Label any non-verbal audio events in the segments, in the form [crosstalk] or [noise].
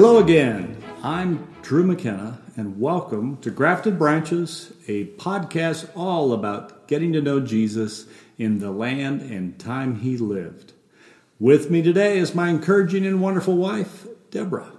Hello again. I'm Drew McKenna, and welcome to Grafted Branches, a podcast all about getting to know Jesus in the land and time he lived. With me today is my encouraging and wonderful wife, Deborah.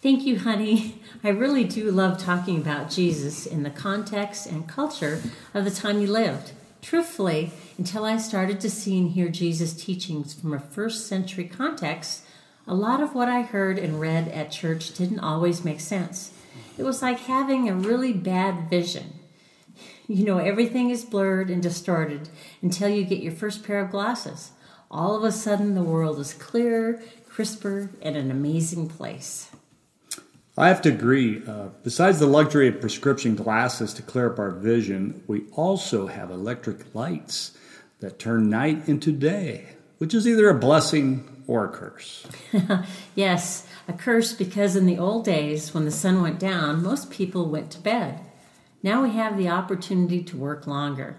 Thank you, honey. I really do love talking about Jesus in the context and culture of the time he lived. Truthfully, until I started to see and hear Jesus' teachings from a first century context, a lot of what I heard and read at church didn't always make sense. It was like having a really bad vision. You know, everything is blurred and distorted until you get your first pair of glasses. All of a sudden, the world is clearer, crisper, and an amazing place. I have to agree. Uh, besides the luxury of prescription glasses to clear up our vision, we also have electric lights that turn night into day, which is either a blessing or a curse. [laughs] yes, a curse because in the old days, when the sun went down, most people went to bed. Now we have the opportunity to work longer.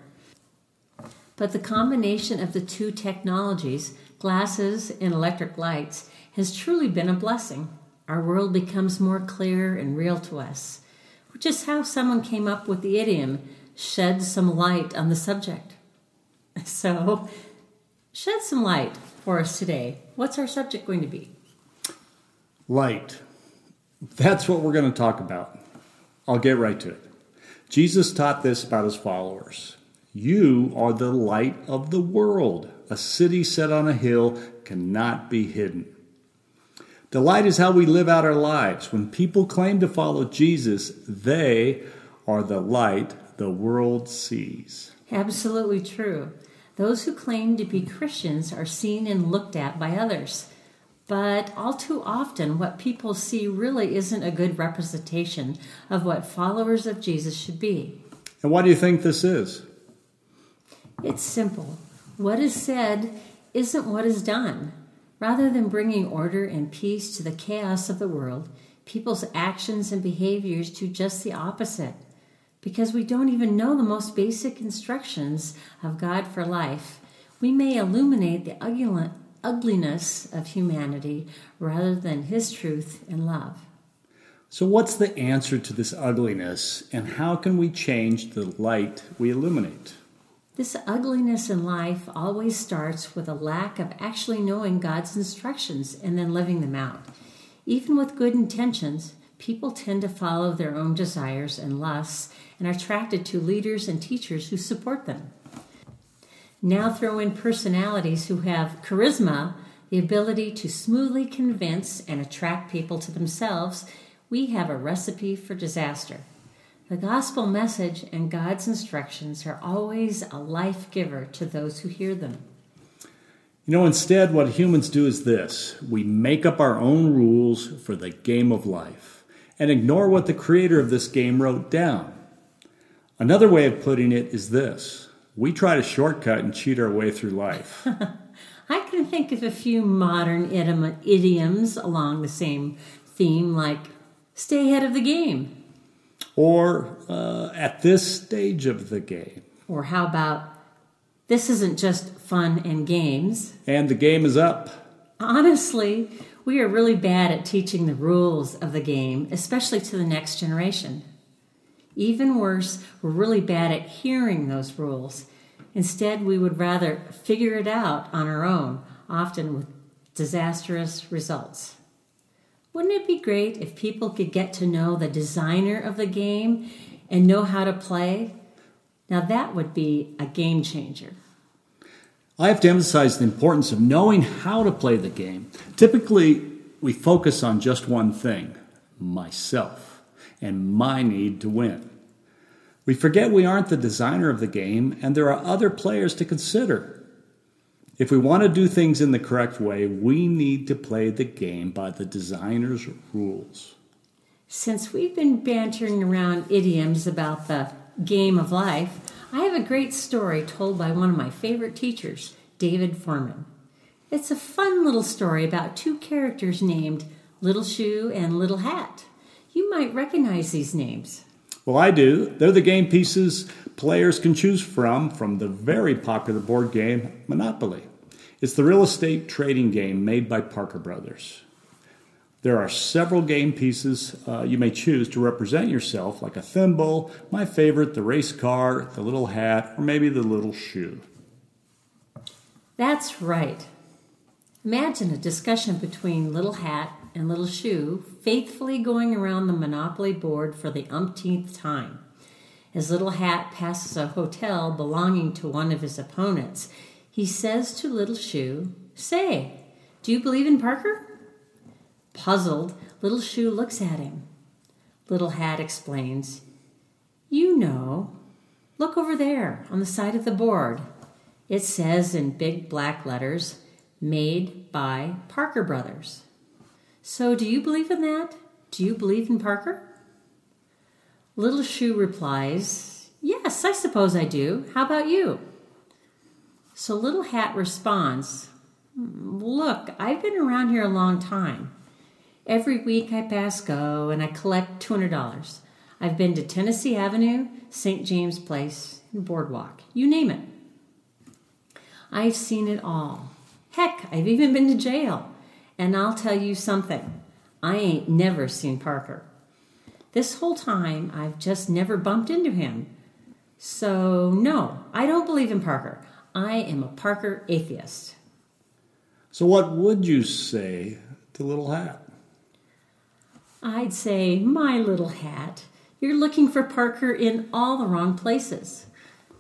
But the combination of the two technologies, glasses and electric lights, has truly been a blessing our world becomes more clear and real to us, which is how someone came up with the idiom, shed some light on the subject. [laughs] So, shed some light for us today. What's our subject going to be? Light. That's what we're going to talk about. I'll get right to it. Jesus taught this about his followers. You are the light of the world. A city set on a hill cannot be hidden. The light is how we live out our lives. When people claim to follow Jesus, they are the light the world sees. Absolutely true. Those who claim to be Christians are seen and looked at by others. But all too often, what people see really isn't a good representation of what followers of Jesus should be. And why do you think this is? It's simple. What is said isn't what is done. Rather than bringing order and peace to the chaos of the world, people's actions and behaviors do just the opposite. Because we don't even know the most basic instructions of God for life, we may illuminate the ugliness of humanity rather than His truth and love. So, what's the answer to this ugliness, and how can we change the light we illuminate? This ugliness in life always starts with a lack of actually knowing God's instructions and then living them out. Even with good intentions, people tend to follow their own desires and lusts and are attracted to leaders and teachers who support them. Now throw in personalities who have charisma, the ability to smoothly convince and attract people to themselves, we have a recipe for disaster. The gospel message and God's instructions are always a life giver to those who hear them. You know, instead, what humans do is this we make up our own rules for the game of life and ignore what the creator of this game wrote down. Another way of putting it is this we try to shortcut and cheat our way through life. [laughs] I can think of a few modern idioms along the same theme, like stay ahead of the game or uh, at this stage of the game. Or how about this isn't just fun and games? And the game is up. Honestly, we are really bad at teaching the rules of the game, especially to the next generation. Even worse, we're really bad at hearing those rules. Instead, we would rather figure it out on our own, often with disastrous results. Wouldn't it be great if people could get to know the designer of the game and know how to play? Now, that would be a game changer. I have to emphasize the importance of knowing how to play the game. Typically, we focus on just one thing myself and my need to win. We forget we aren't the designer of the game and there are other players to consider. If we want to do things in the correct way, we need to play the game by the designer's rules. Since we've been bantering around idioms about the game of life, I have a great story told by one of my favorite teachers, David Fohrman. It's a fun little story about two characters named Little Shoe and Little Hat. You might recognize these names. Well, I do. They're the game pieces players can choose from from the very popular board game Monopoly. It's the real estate trading game made by Parker Brothers. There are several game pieces uh, you may choose to represent yourself, like a thimble, my favorite, the race car, the little hat, or maybe the little shoe. That's right. Imagine a discussion between Little Hat and Little Shoe faithfully going around the Monopoly board for the umpteenth time. As Little Hat passes a hotel belonging to one of his opponents, he says to Little Shoe, Say, do you believe in Parker? Puzzled, Little Shoe looks at him. Little Hat explains, You know. Look over there on the side of the board. It says in big black letters, Made by Parker Brothers. So, do you believe in that? Do you believe in Parker? Little Shoe replies, Yes, I suppose I do. How about you? So Little Hat responds, Look, I've been around here a long time. Every week I pass go and I collect $200. I've been to Tennessee Avenue, St. James Place, and Boardwalk. You name it. I've seen it all. Heck, I've even been to jail. And I'll tell you something I ain't never seen Parker. This whole time, I've just never bumped into him. So, no, I don't believe in Parker. I am a Parker atheist. So, what would you say to Little Hat? I'd say, My little hat, you're looking for Parker in all the wrong places.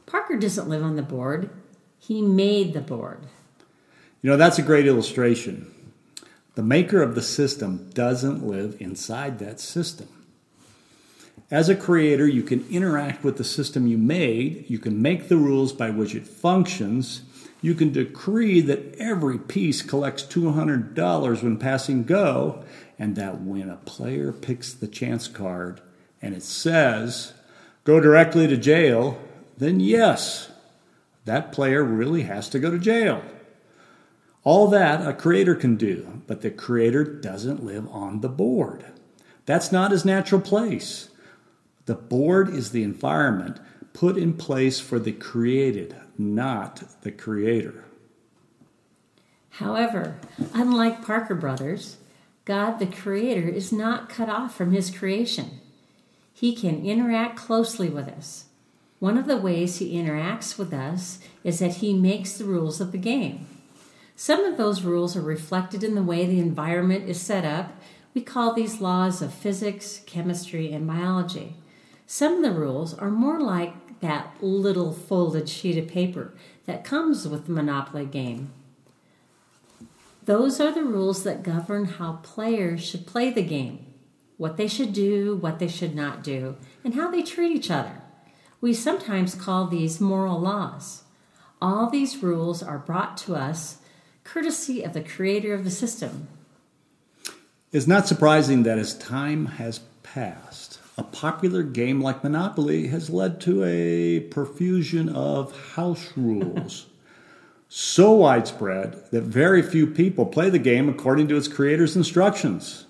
Parker doesn't live on the board, he made the board. You know, that's a great illustration. The maker of the system doesn't live inside that system. As a creator, you can interact with the system you made, you can make the rules by which it functions, you can decree that every piece collects $200 when passing go, and that when a player picks the chance card and it says, go directly to jail, then yes, that player really has to go to jail. All that a creator can do, but the creator doesn't live on the board. That's not his natural place. The board is the environment put in place for the created, not the creator. However, unlike Parker Brothers, God the Creator is not cut off from His creation. He can interact closely with us. One of the ways He interacts with us is that He makes the rules of the game. Some of those rules are reflected in the way the environment is set up. We call these laws of physics, chemistry, and biology. Some of the rules are more like that little folded sheet of paper that comes with the Monopoly game. Those are the rules that govern how players should play the game, what they should do, what they should not do, and how they treat each other. We sometimes call these moral laws. All these rules are brought to us courtesy of the creator of the system. It's not surprising that as time has passed, a popular game like Monopoly has led to a profusion of house rules. [laughs] so widespread that very few people play the game according to its creator's instructions.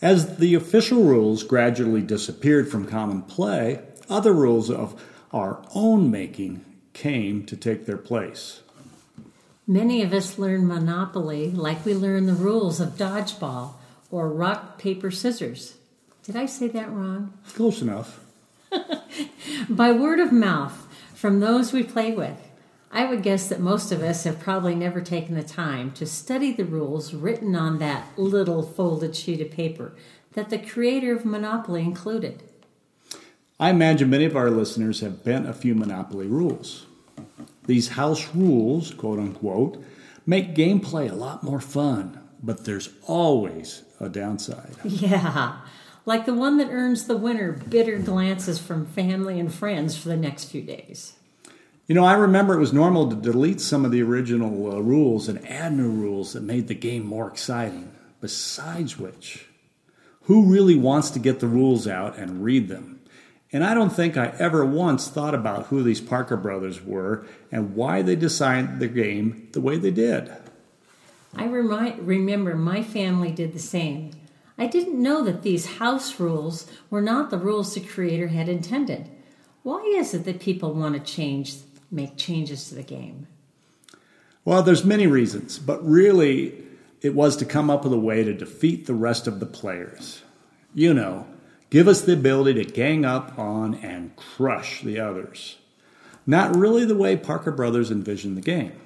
As the official rules gradually disappeared from common play, other rules of our own making came to take their place. Many of us learn Monopoly like we learn the rules of dodgeball or rock, paper, scissors. Did I say that wrong? [laughs] Close enough. By word of mouth from those we play with. I would guess that most of us have probably never taken the time to study the rules written on that little folded sheet of paper that the creator of Monopoly included. I imagine many of our listeners have bent a few Monopoly rules. These house rules, quote unquote, make gameplay a lot more fun, but there's always a downside. [laughs] Yeah like the one that earns the winner bitter glances from family and friends for the next few days. You know, I remember it was normal to delete some of the original uh, rules and add new rules that made the game more exciting. Besides which, who really wants to get the rules out and read them? And I don't think I ever once thought about who these Parker brothers were and why they designed the game the way they did. I remind, remember my family did the same. I didn't know that these house rules were not the rules the creator had intended. Why is it that people want to change, make changes to the game? Well, there's many reasons, but really, it was to come up with a way to defeat the rest of the players. You know, give us the ability to gang up on and crush the others. Not really the way Parker Brothers envisioned the game.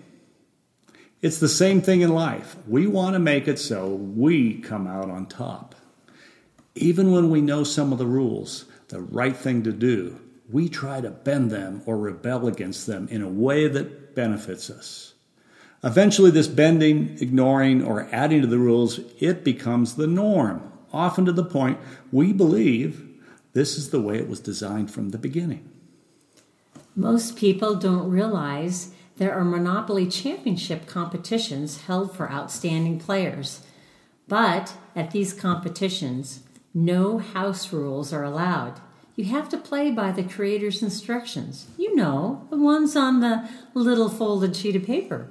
It's the same thing in life. We want to make it so we come out on top. Even when we know some of the rules, the right thing to do, we try to bend them or rebel against them in a way that benefits us. Eventually, this bending, ignoring, or adding to the rules, it becomes the norm, often to the point we believe this is the way it was designed from the beginning. Most people don't realize there are Monopoly Championship competitions held for outstanding players. But at these competitions, no house rules are allowed. You have to play by the creator's instructions. You know, the ones on the little folded sheet of paper.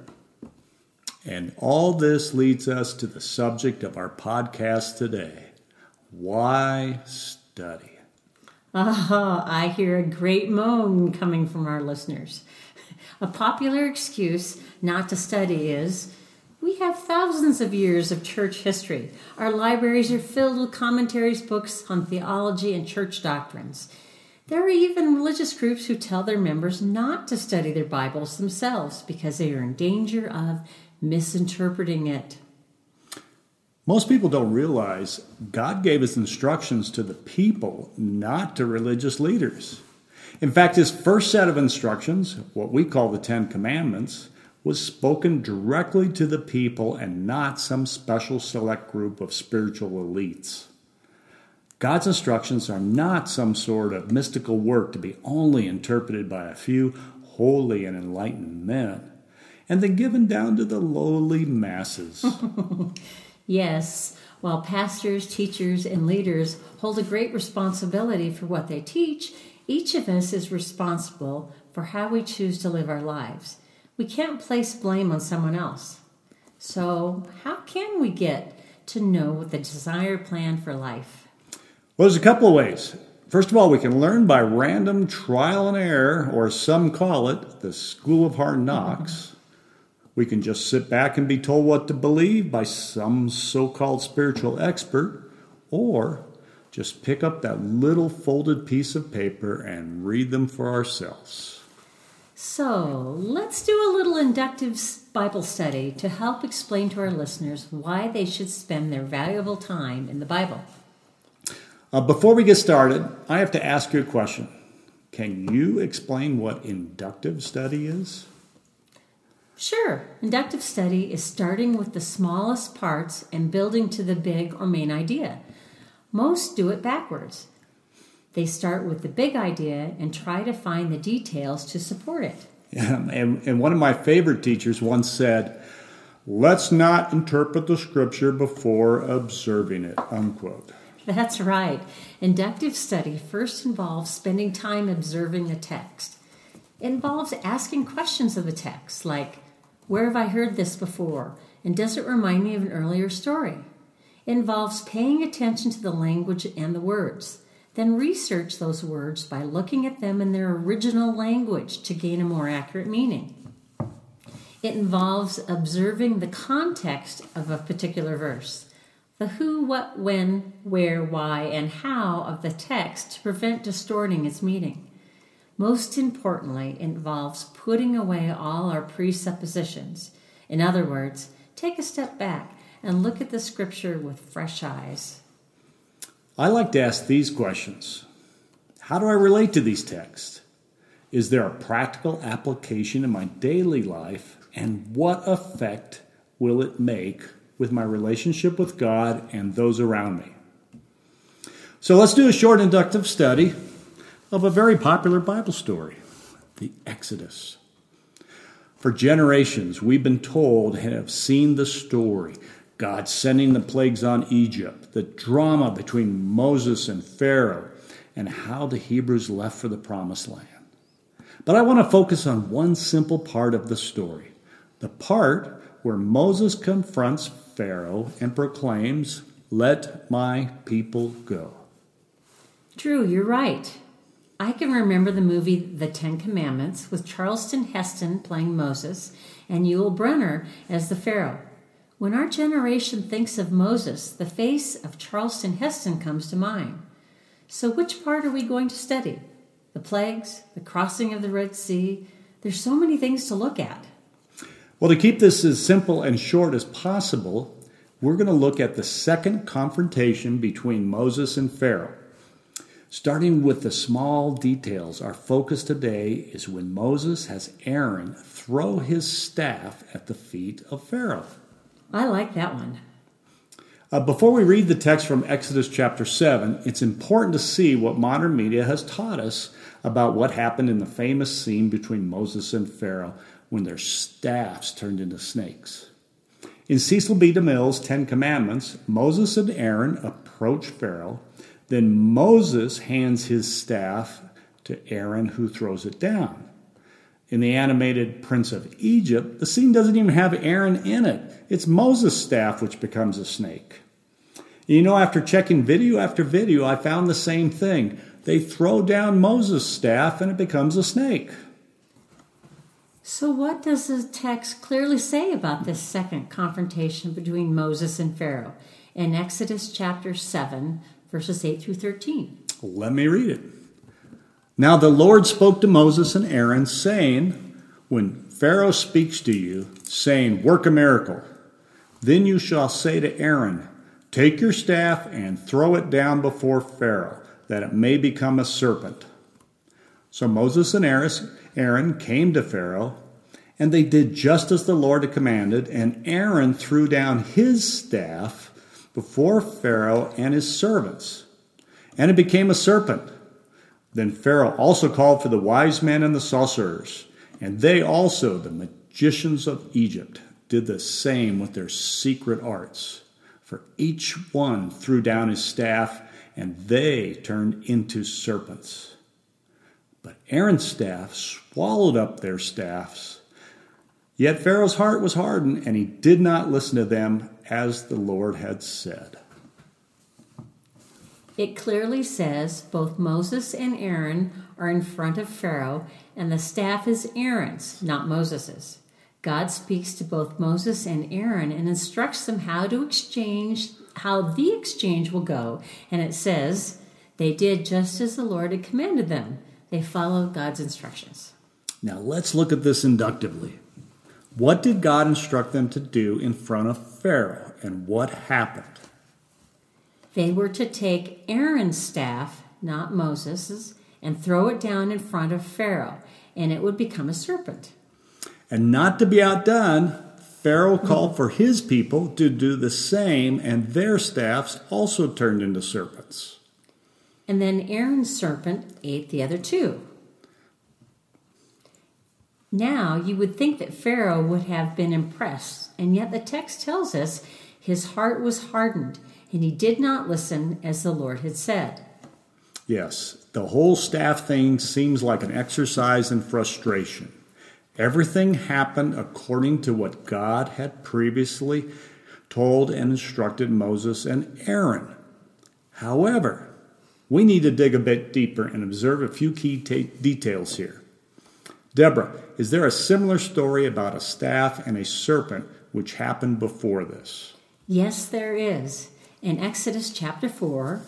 And all this leads us to the subject of our podcast today why study? Ah, I hear a great moan coming from our listeners. A popular excuse not to study is we have thousands of years of church history. Our libraries are filled with commentaries, books on theology and church doctrines. There are even religious groups who tell their members not to study their Bibles themselves because they are in danger of misinterpreting it. Most people don't realize God gave his instructions to the people, not to religious leaders. In fact, his first set of instructions, what we call the Ten Commandments, was spoken directly to the people and not some special select group of spiritual elites. God's instructions are not some sort of mystical work to be only interpreted by a few holy and enlightened men and then given down to the lowly masses. [laughs] yes, while pastors, teachers, and leaders hold a great responsibility for what they teach, each of us is responsible for how we choose to live our lives. We can't place blame on someone else. So, how can we get to know the desired plan for life? Well, there's a couple of ways. First of all, we can learn by random trial and error, or some call it the school of hard knocks. We can just sit back and be told what to believe by some so called spiritual expert, or just pick up that little folded piece of paper and read them for ourselves. So, let's do a little inductive Bible study to help explain to our listeners why they should spend their valuable time in the Bible. Uh, before we get started, I have to ask you a question. Can you explain what inductive study is? Sure, inductive study is starting with the smallest parts and building to the big or main idea. Most do it backwards. They start with the big idea and try to find the details to support it. Yeah, and, and one of my favorite teachers once said, Let's not interpret the scripture before observing it, unquote. That's right. Inductive study first involves spending time observing the text. It involves asking questions of the text, like, where have I heard this before? And does it remind me of an earlier story? It involves paying attention to the language and the words. Then research those words by looking at them in their original language to gain a more accurate meaning. It involves observing the context of a particular verse, the who, what, when, where, why, and how of the text to prevent distorting its meaning. Most importantly, involves putting away all our presuppositions. In other words, take a step back and look at the scripture with fresh eyes. I like to ask these questions How do I relate to these texts? Is there a practical application in my daily life? And what effect will it make with my relationship with God and those around me? So let's do a short inductive study of a very popular Bible story, the Exodus. For generations, we've been told and have seen the story God sending the plagues on Egypt, the drama between Moses and Pharaoh, and how the Hebrews left for the promised land. But I want to focus on one simple part of the story the part where Moses confronts Pharaoh and proclaims, Let my people go. Drew, you're right. I can remember the movie The Ten Commandments with Charlton Heston playing Moses and Yul Brynner as the Pharaoh. When our generation thinks of Moses, the face of Charleston Heston comes to mind. So, which part are we going to study? The plagues, the crossing of the Red Sea? There's so many things to look at. Well, to keep this as simple and short as possible, we're going to look at the second confrontation between Moses and Pharaoh. Starting with the small details, our focus today is when Moses has Aaron throw his staff at the feet of Pharaoh. I like that one. Uh, before we read the text from Exodus chapter 7, it's important to see what modern media has taught us about what happened in the famous scene between Moses and Pharaoh when their staffs turned into snakes. In Cecil B. DeMille's Ten Commandments, Moses and Aaron approach Pharaoh. Then Moses hands his staff to Aaron, who throws it down. In the animated Prince of Egypt, the scene doesn't even have Aaron in it. It's Moses' staff which becomes a snake. You know, after checking video after video, I found the same thing. They throw down Moses' staff and it becomes a snake. So, what does the text clearly say about this second confrontation between Moses and Pharaoh in Exodus chapter 7, verses 8 through 13? Let me read it. Now the Lord spoke to Moses and Aaron, saying, When Pharaoh speaks to you, saying, Work a miracle, then you shall say to Aaron, Take your staff and throw it down before Pharaoh, that it may become a serpent. So Moses and Aaron came to Pharaoh, and they did just as the Lord had commanded, and Aaron threw down his staff before Pharaoh and his servants, and it became a serpent. Then Pharaoh also called for the wise men and the sorcerers, and they also, the magicians of Egypt, did the same with their secret arts. For each one threw down his staff, and they turned into serpents. But Aaron's staff swallowed up their staffs. Yet Pharaoh's heart was hardened, and he did not listen to them as the Lord had said. It clearly says both Moses and Aaron are in front of Pharaoh, and the staff is Aaron's, not Moses's. God speaks to both Moses and Aaron and instructs them how to exchange, how the exchange will go. And it says, they did just as the Lord had commanded them. They followed God's instructions. Now let's look at this inductively. What did God instruct them to do in front of Pharaoh, and what happened? They were to take Aaron's staff, not Moses's, and throw it down in front of Pharaoh, and it would become a serpent. And not to be outdone, Pharaoh called for his people to do the same, and their staffs also turned into serpents. And then Aaron's serpent ate the other two. Now you would think that Pharaoh would have been impressed, and yet the text tells us his heart was hardened, and he did not listen as the Lord had said. Yes, the whole staff thing seems like an exercise in frustration. Everything happened according to what God had previously told and instructed Moses and Aaron. However, we need to dig a bit deeper and observe a few key t- details here. Deborah, is there a similar story about a staff and a serpent which happened before this? Yes, there is. In Exodus chapter 4,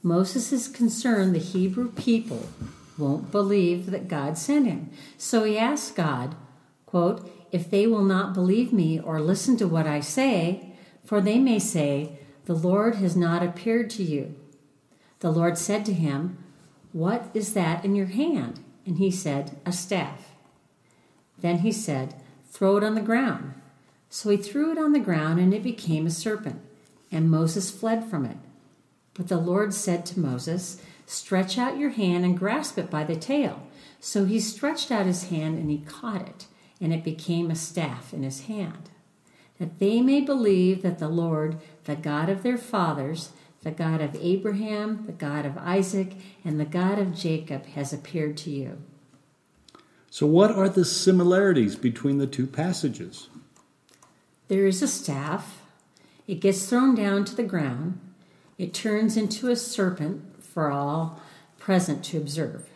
Moses is concerned the Hebrew people won't believe that God sent him. So he asks God, quote, If they will not believe me or listen to what I say, for they may say, The Lord has not appeared to you. The Lord said to him, What is that in your hand? And he said, A staff. Then he said, Throw it on the ground. So he threw it on the ground, and it became a serpent, and Moses fled from it. But the Lord said to Moses, Stretch out your hand and grasp it by the tail. So he stretched out his hand, and he caught it, and it became a staff in his hand. That they may believe that the Lord, the God of their fathers, the God of Abraham, the God of Isaac, and the God of Jacob, has appeared to you. So, what are the similarities between the two passages? There is a staff, it gets thrown down to the ground, it turns into a serpent for all present to observe.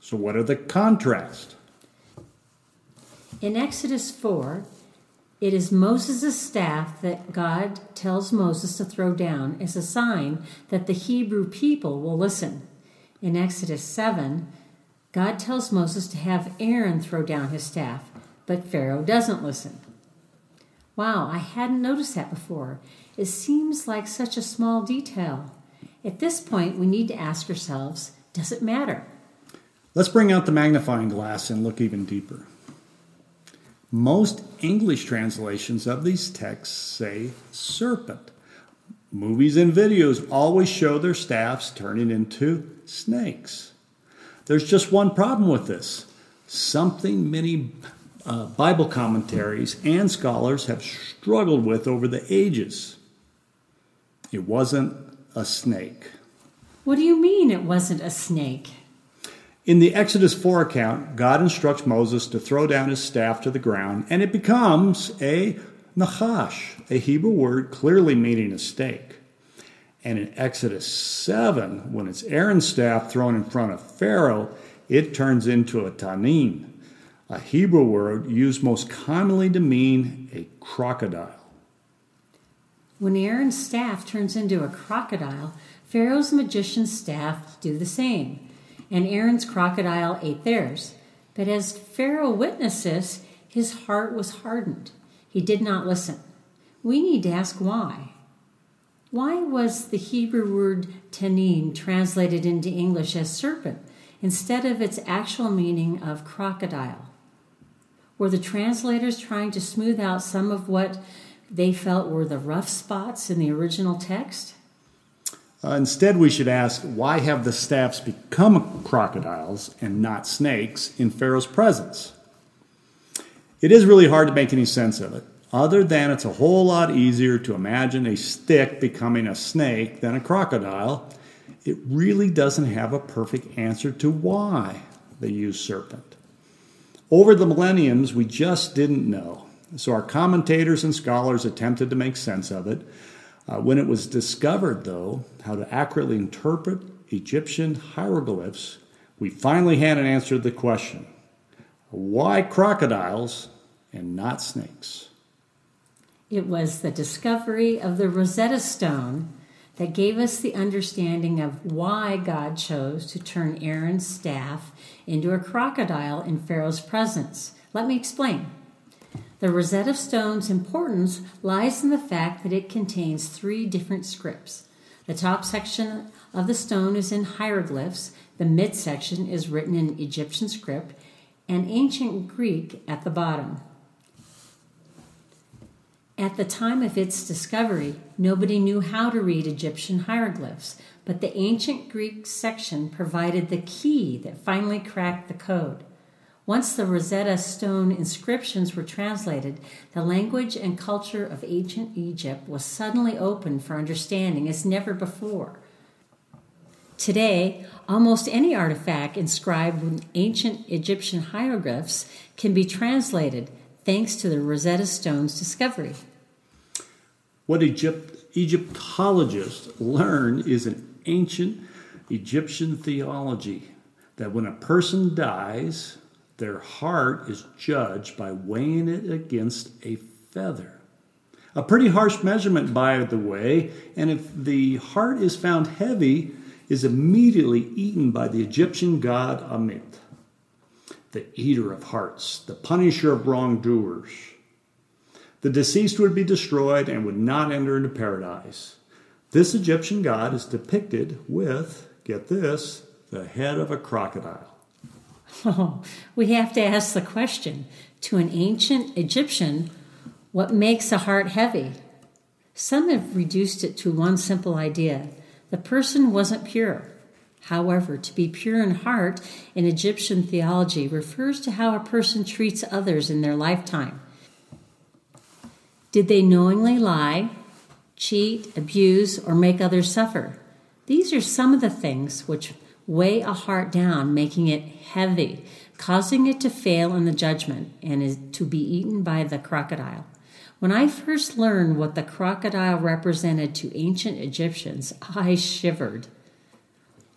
So, what are the contrasts? In Exodus 4, It is Moses' staff that God tells Moses to throw down as a sign that the Hebrew people will listen. In Exodus 7, God tells Moses to have Aaron throw down his staff, but Pharaoh doesn't listen. Wow, I hadn't noticed that before. It seems like such a small detail. At this point, we need to ask ourselves does it matter? Let's bring out the magnifying glass and look even deeper. Most English translations of these texts say serpent. Movies and videos always show their staffs turning into snakes. There's just one problem with this. Something many uh, Bible commentaries and scholars have struggled with over the ages. It wasn't a snake. What do you mean it wasn't a snake? In the Exodus 4 account, God instructs Moses to throw down his staff to the ground, and it becomes a nachash, a Hebrew word clearly meaning a stake. And in Exodus 7, when it's Aaron's staff thrown in front of Pharaoh, it turns into a tanin, a Hebrew word used most commonly to mean a crocodile. When Aaron's staff turns into a crocodile, Pharaoh's magician's staff do the same and Aaron's crocodile ate theirs. But as Pharaoh witnesses, his heart was hardened. He did not listen. We need to ask why. Why was the Hebrew word tanin translated into English as serpent instead of its actual meaning of crocodile? Were the translators trying to smooth out some of what they felt were the rough spots in the original text? Uh, instead, we should ask why have the staffs become crocodiles and not snakes in Pharaoh's presence? It is really hard to make any sense of it, other than it's a whole lot easier to imagine a stick becoming a snake than a crocodile. It really doesn't have a perfect answer to why they use serpent. Over the millenniums, we just didn't know. So our commentators and scholars attempted to make sense of it uh, when it was discovered, though, how to accurately interpret Egyptian hieroglyphs, we finally had an answer to the question why crocodiles and not snakes? It was the discovery of the Rosetta Stone that gave us the understanding of why God chose to turn Aaron's staff into a crocodile in Pharaoh's presence. Let me explain. The Rosetta Stone's importance lies in the fact that it contains three different scripts. The top section of the stone is in hieroglyphs, the midsection is written in Egyptian script, and ancient Greek at the bottom. At the time of its discovery, nobody knew how to read Egyptian hieroglyphs, but the ancient Greek section provided the key that finally cracked the code. Once the Rosetta Stone inscriptions were translated, the language and culture of ancient Egypt was suddenly open for understanding as never before. Today, almost any artifact inscribed with ancient Egyptian hieroglyphs can be translated thanks to the Rosetta Stone's discovery. What Egypt, Egyptologists learn is an ancient Egyptian theology that when a person dies, their heart is judged by weighing it against a feather. A pretty harsh measurement, by the way, and if the heart is found heavy, is immediately eaten by the Egyptian god Ammit, the eater of hearts, the punisher of wrongdoers. The deceased would be destroyed and would not enter into paradise. This Egyptian god is depicted with, get this, the head of a crocodile. Oh, [laughs] we have to ask the question to an ancient Egyptian, what makes a heart heavy? Some have reduced it to one simple idea the person wasn't pure. However, to be pure in heart in Egyptian theology refers to how a person treats others in their lifetime. Did they knowingly lie, cheat, abuse, or make others suffer? These are some of the things which weigh a heart down, making it heavy, causing it to fail in the judgment and is to be eaten by the crocodile. When I first learned what the crocodile represented to ancient Egyptians, I shivered.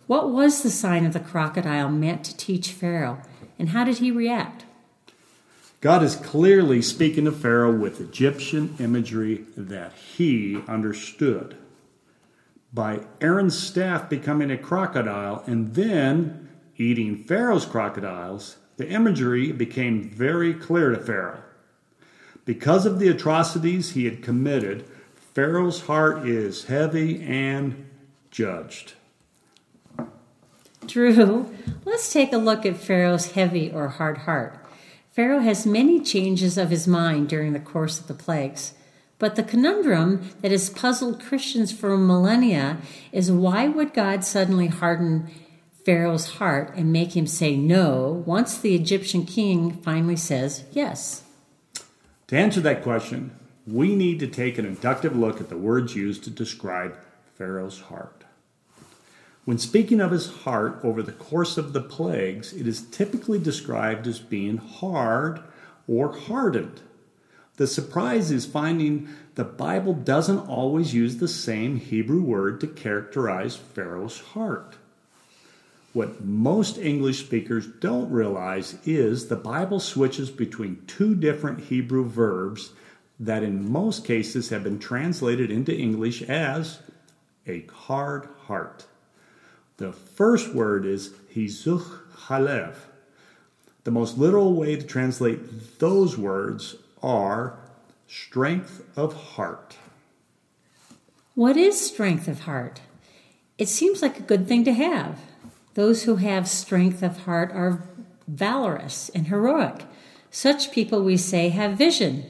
What was the sign of the crocodile meant to teach Pharaoh, and how did he react? God is clearly speaking to Pharaoh with Egyptian imagery that he understood. By Aaron's staff becoming a crocodile and then eating Pharaoh's crocodiles, the imagery became very clear to Pharaoh. Because of the atrocities he had committed, Pharaoh's heart is heavy and judged. Drew, let's take a look at Pharaoh's heavy or hard heart. Pharaoh has many changes of his mind during the course of the plagues. But the conundrum that has puzzled Christians for millennia is why would God suddenly harden Pharaoh's heart and make him say no once the Egyptian king finally says yes? To answer that question, we need to take an inductive look at the words used to describe Pharaoh's heart. When speaking of his heart over the course of the plagues, it is typically described as being hard or hardened. The surprise is finding the Bible doesn't always use the same Hebrew word to characterize Pharaoh's heart. What most English speakers don't realize is the Bible switches between two different Hebrew verbs that in most cases have been translated into English as a hard heart. The first word is hizuch halev. The most literal way to translate those words are strength of heart. What is strength of heart? It seems like a good thing to have. Those who have strength of heart are valorous and heroic. Such people, we say, have vision,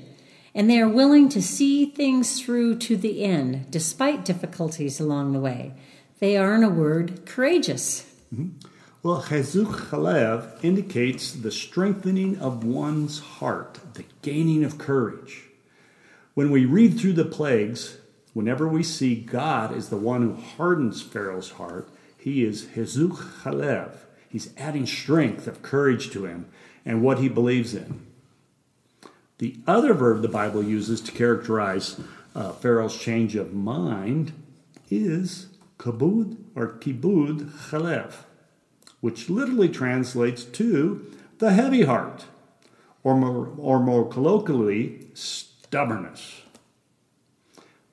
and they are willing to see things through to the end, despite difficulties along the way. They are, in a word, courageous. Mm-hmm. Well, Chezuk Chalev indicates the strengthening of one's heart, the gaining of courage. When we read through the plagues, whenever we see God as the one who hardens Pharaoh's heart, he is Hezuk Chalev. He's adding strength of courage to him and what he believes in. The other verb the Bible uses to characterize uh, Pharaoh's change of mind is kabud or kibud chalev, which literally translates to the heavy heart, or more, or more colloquially, stubbornness.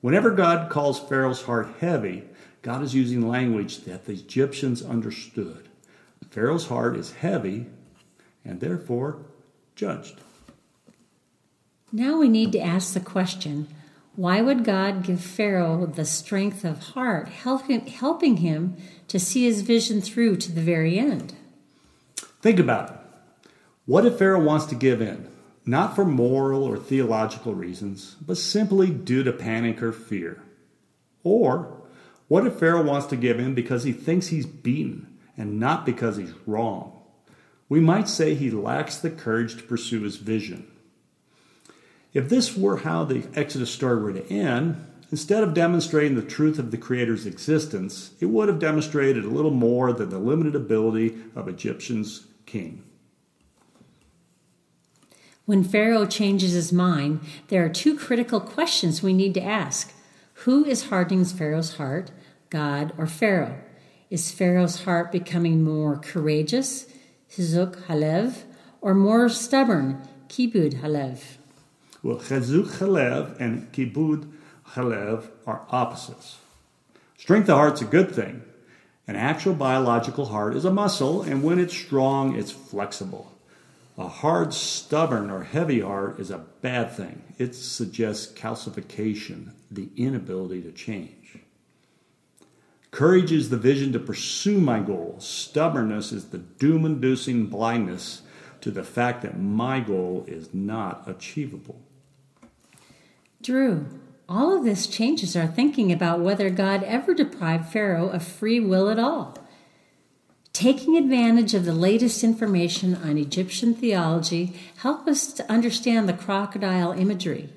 Whenever God calls Pharaoh's heart heavy, God is using language that the Egyptians understood. Pharaoh's heart is heavy and therefore judged. Now we need to ask the question why would God give Pharaoh the strength of heart, helping, helping him to see his vision through to the very end? Think about it. What if Pharaoh wants to give in? Not for moral or theological reasons, but simply due to panic or fear. Or what if Pharaoh wants to give in because he thinks he's beaten and not because he's wrong? We might say he lacks the courage to pursue his vision. If this were how the Exodus story were to end, instead of demonstrating the truth of the Creator's existence, it would have demonstrated a little more than the limited ability of Egyptian's king. When Pharaoh changes his mind, there are two critical questions we need to ask. Who is hardening Pharaoh's heart, God or Pharaoh? Is Pharaoh's heart becoming more courageous, Hizuk Halev, or more stubborn, Kibud Halev? Well, chezuk chalev and kibud chalev are opposites. Strength of heart's a good thing. An actual biological heart is a muscle, and when it's strong, it's flexible. A hard, stubborn, or heavy heart is a bad thing. It suggests calcification, the inability to change. Courage is the vision to pursue my goal. Stubbornness is the doom inducing blindness to the fact that my goal is not achievable. Drew, all of this changes our thinking about whether God ever deprived Pharaoh of free will at all. Taking advantage of the latest information on Egyptian theology help us to understand the crocodile imagery.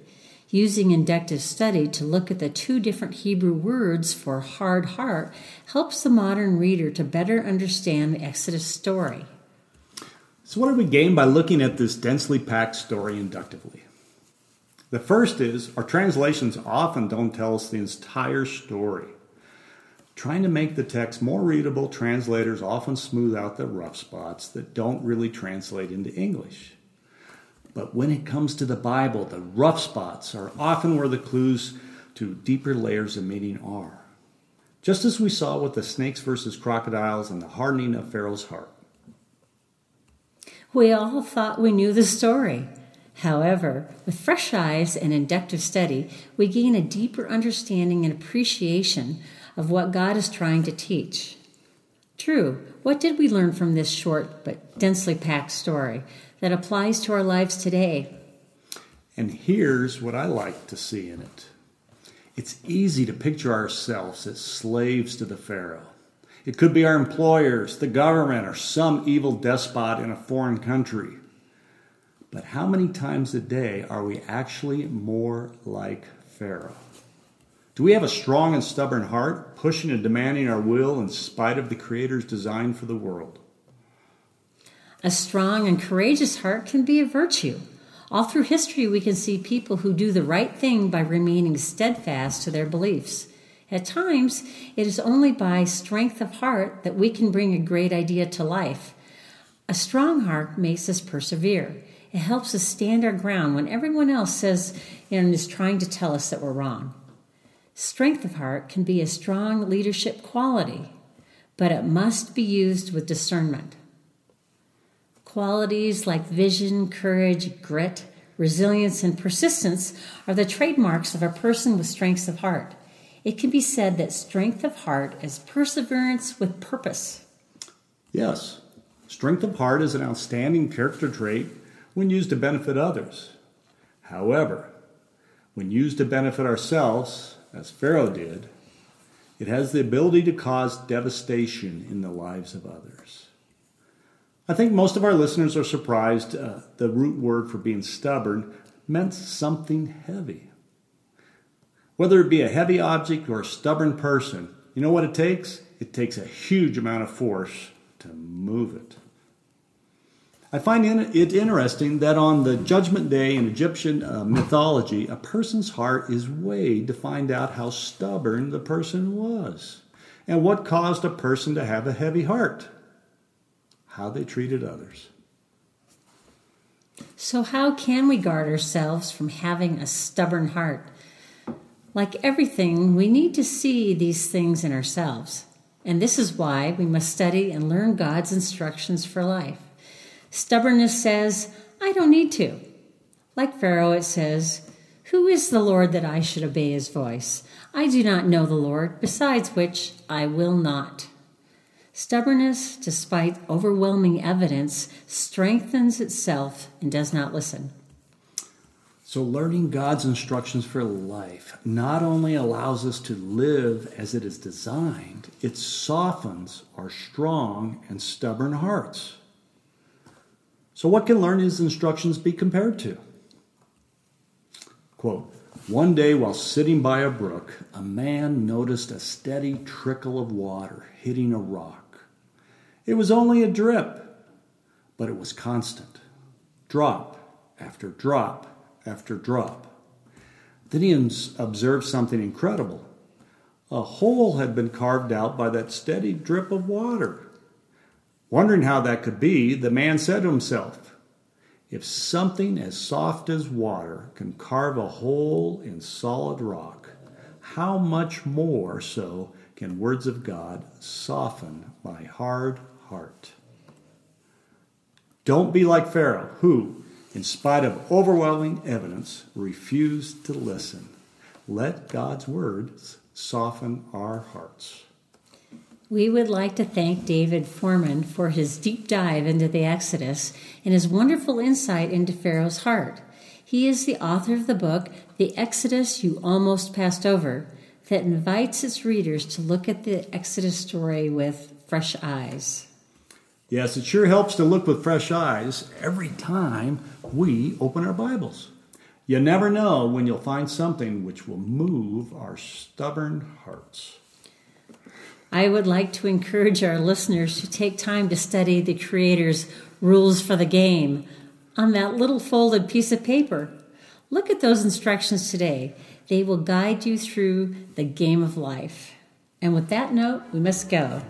Using inductive study to look at the two different Hebrew words for hard heart helps the modern reader to better understand the Exodus story. So, what do we gain by looking at this densely packed story inductively? The first is our translations often don't tell us the entire story. Trying to make the text more readable, translators often smooth out the rough spots that don't really translate into English. But when it comes to the Bible, the rough spots are often where the clues to deeper layers of meaning are. Just as we saw with the snakes versus crocodiles and the hardening of Pharaoh's heart. We all thought we knew the story. However, with fresh eyes and inductive study, we gain a deeper understanding and appreciation of what God is trying to teach. True, what did we learn from this short but densely packed story that applies to our lives today? And here's what I like to see in it it's easy to picture ourselves as slaves to the Pharaoh. It could be our employers, the government, or some evil despot in a foreign country. But how many times a day are we actually more like Pharaoh? Do we have a strong and stubborn heart, pushing and demanding our will in spite of the Creator's design for the world? A strong and courageous heart can be a virtue. All through history, we can see people who do the right thing by remaining steadfast to their beliefs. At times, it is only by strength of heart that we can bring a great idea to life. A strong heart makes us persevere. It helps us stand our ground when everyone else says and is trying to tell us that we're wrong. Strength of heart can be a strong leadership quality, but it must be used with discernment. Qualities like vision, courage, grit, resilience, and persistence are the trademarks of a person with strengths of heart. It can be said that strength of heart is perseverance with purpose. Yes, strength of heart is an outstanding character trait when used to benefit others. However, when used to benefit ourselves, as Pharaoh did, it has the ability to cause devastation in the lives of others. I think most of our listeners are surprised uh, the root word for being stubborn meant something heavy. Whether it be a heavy object or a stubborn person, you know what it takes? It takes a huge amount of force to move it. I find it interesting that on the Judgment Day in Egyptian uh, mythology, a person's heart is weighed to find out how stubborn the person was and what caused a person to have a heavy heart how they treated others. So, how can we guard ourselves from having a stubborn heart? Like everything, we need to see these things in ourselves. And this is why we must study and learn God's instructions for life. Stubbornness says, I don't need to. Like Pharaoh, it says, Who is the Lord that I should obey his voice? I do not know the Lord, besides which I will not. Stubbornness, despite overwhelming evidence, strengthens itself and does not listen. So, learning God's instructions for life not only allows us to live as it is designed, it softens our strong and stubborn hearts. So, what can learning his instructions be compared to? Quote One day, while sitting by a brook, a man noticed a steady trickle of water hitting a rock. It was only a drip, but it was constant drop after drop after drop. Then he observed something incredible. A hole had been carved out by that steady drip of water. Wondering how that could be, the man said to himself, If something as soft as water can carve a hole in solid rock, how much more so can words of God soften my hard heart? Don't be like Pharaoh, who, in spite of overwhelming evidence, refused to listen. Let God's words soften our hearts. We would like to thank David Fohrman for his deep dive into the Exodus and his wonderful insight into Pharaoh's heart. He is the author of the book, The Exodus You Almost Passed Over, that invites its readers to look at the Exodus story with fresh eyes. Yes, it sure helps to look with fresh eyes every time we open our Bibles. You never know when you'll find something which will move our stubborn hearts. I would like to encourage our listeners to take time to study the Creator's rules for the game on that little folded piece of paper. Look at those instructions today. They will guide you through the game of life. And with that note, we must go.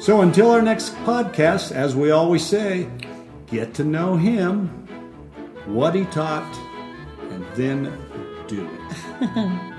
So until our next podcast, as we always say, get to know Him what he taught and then do it. [laughs]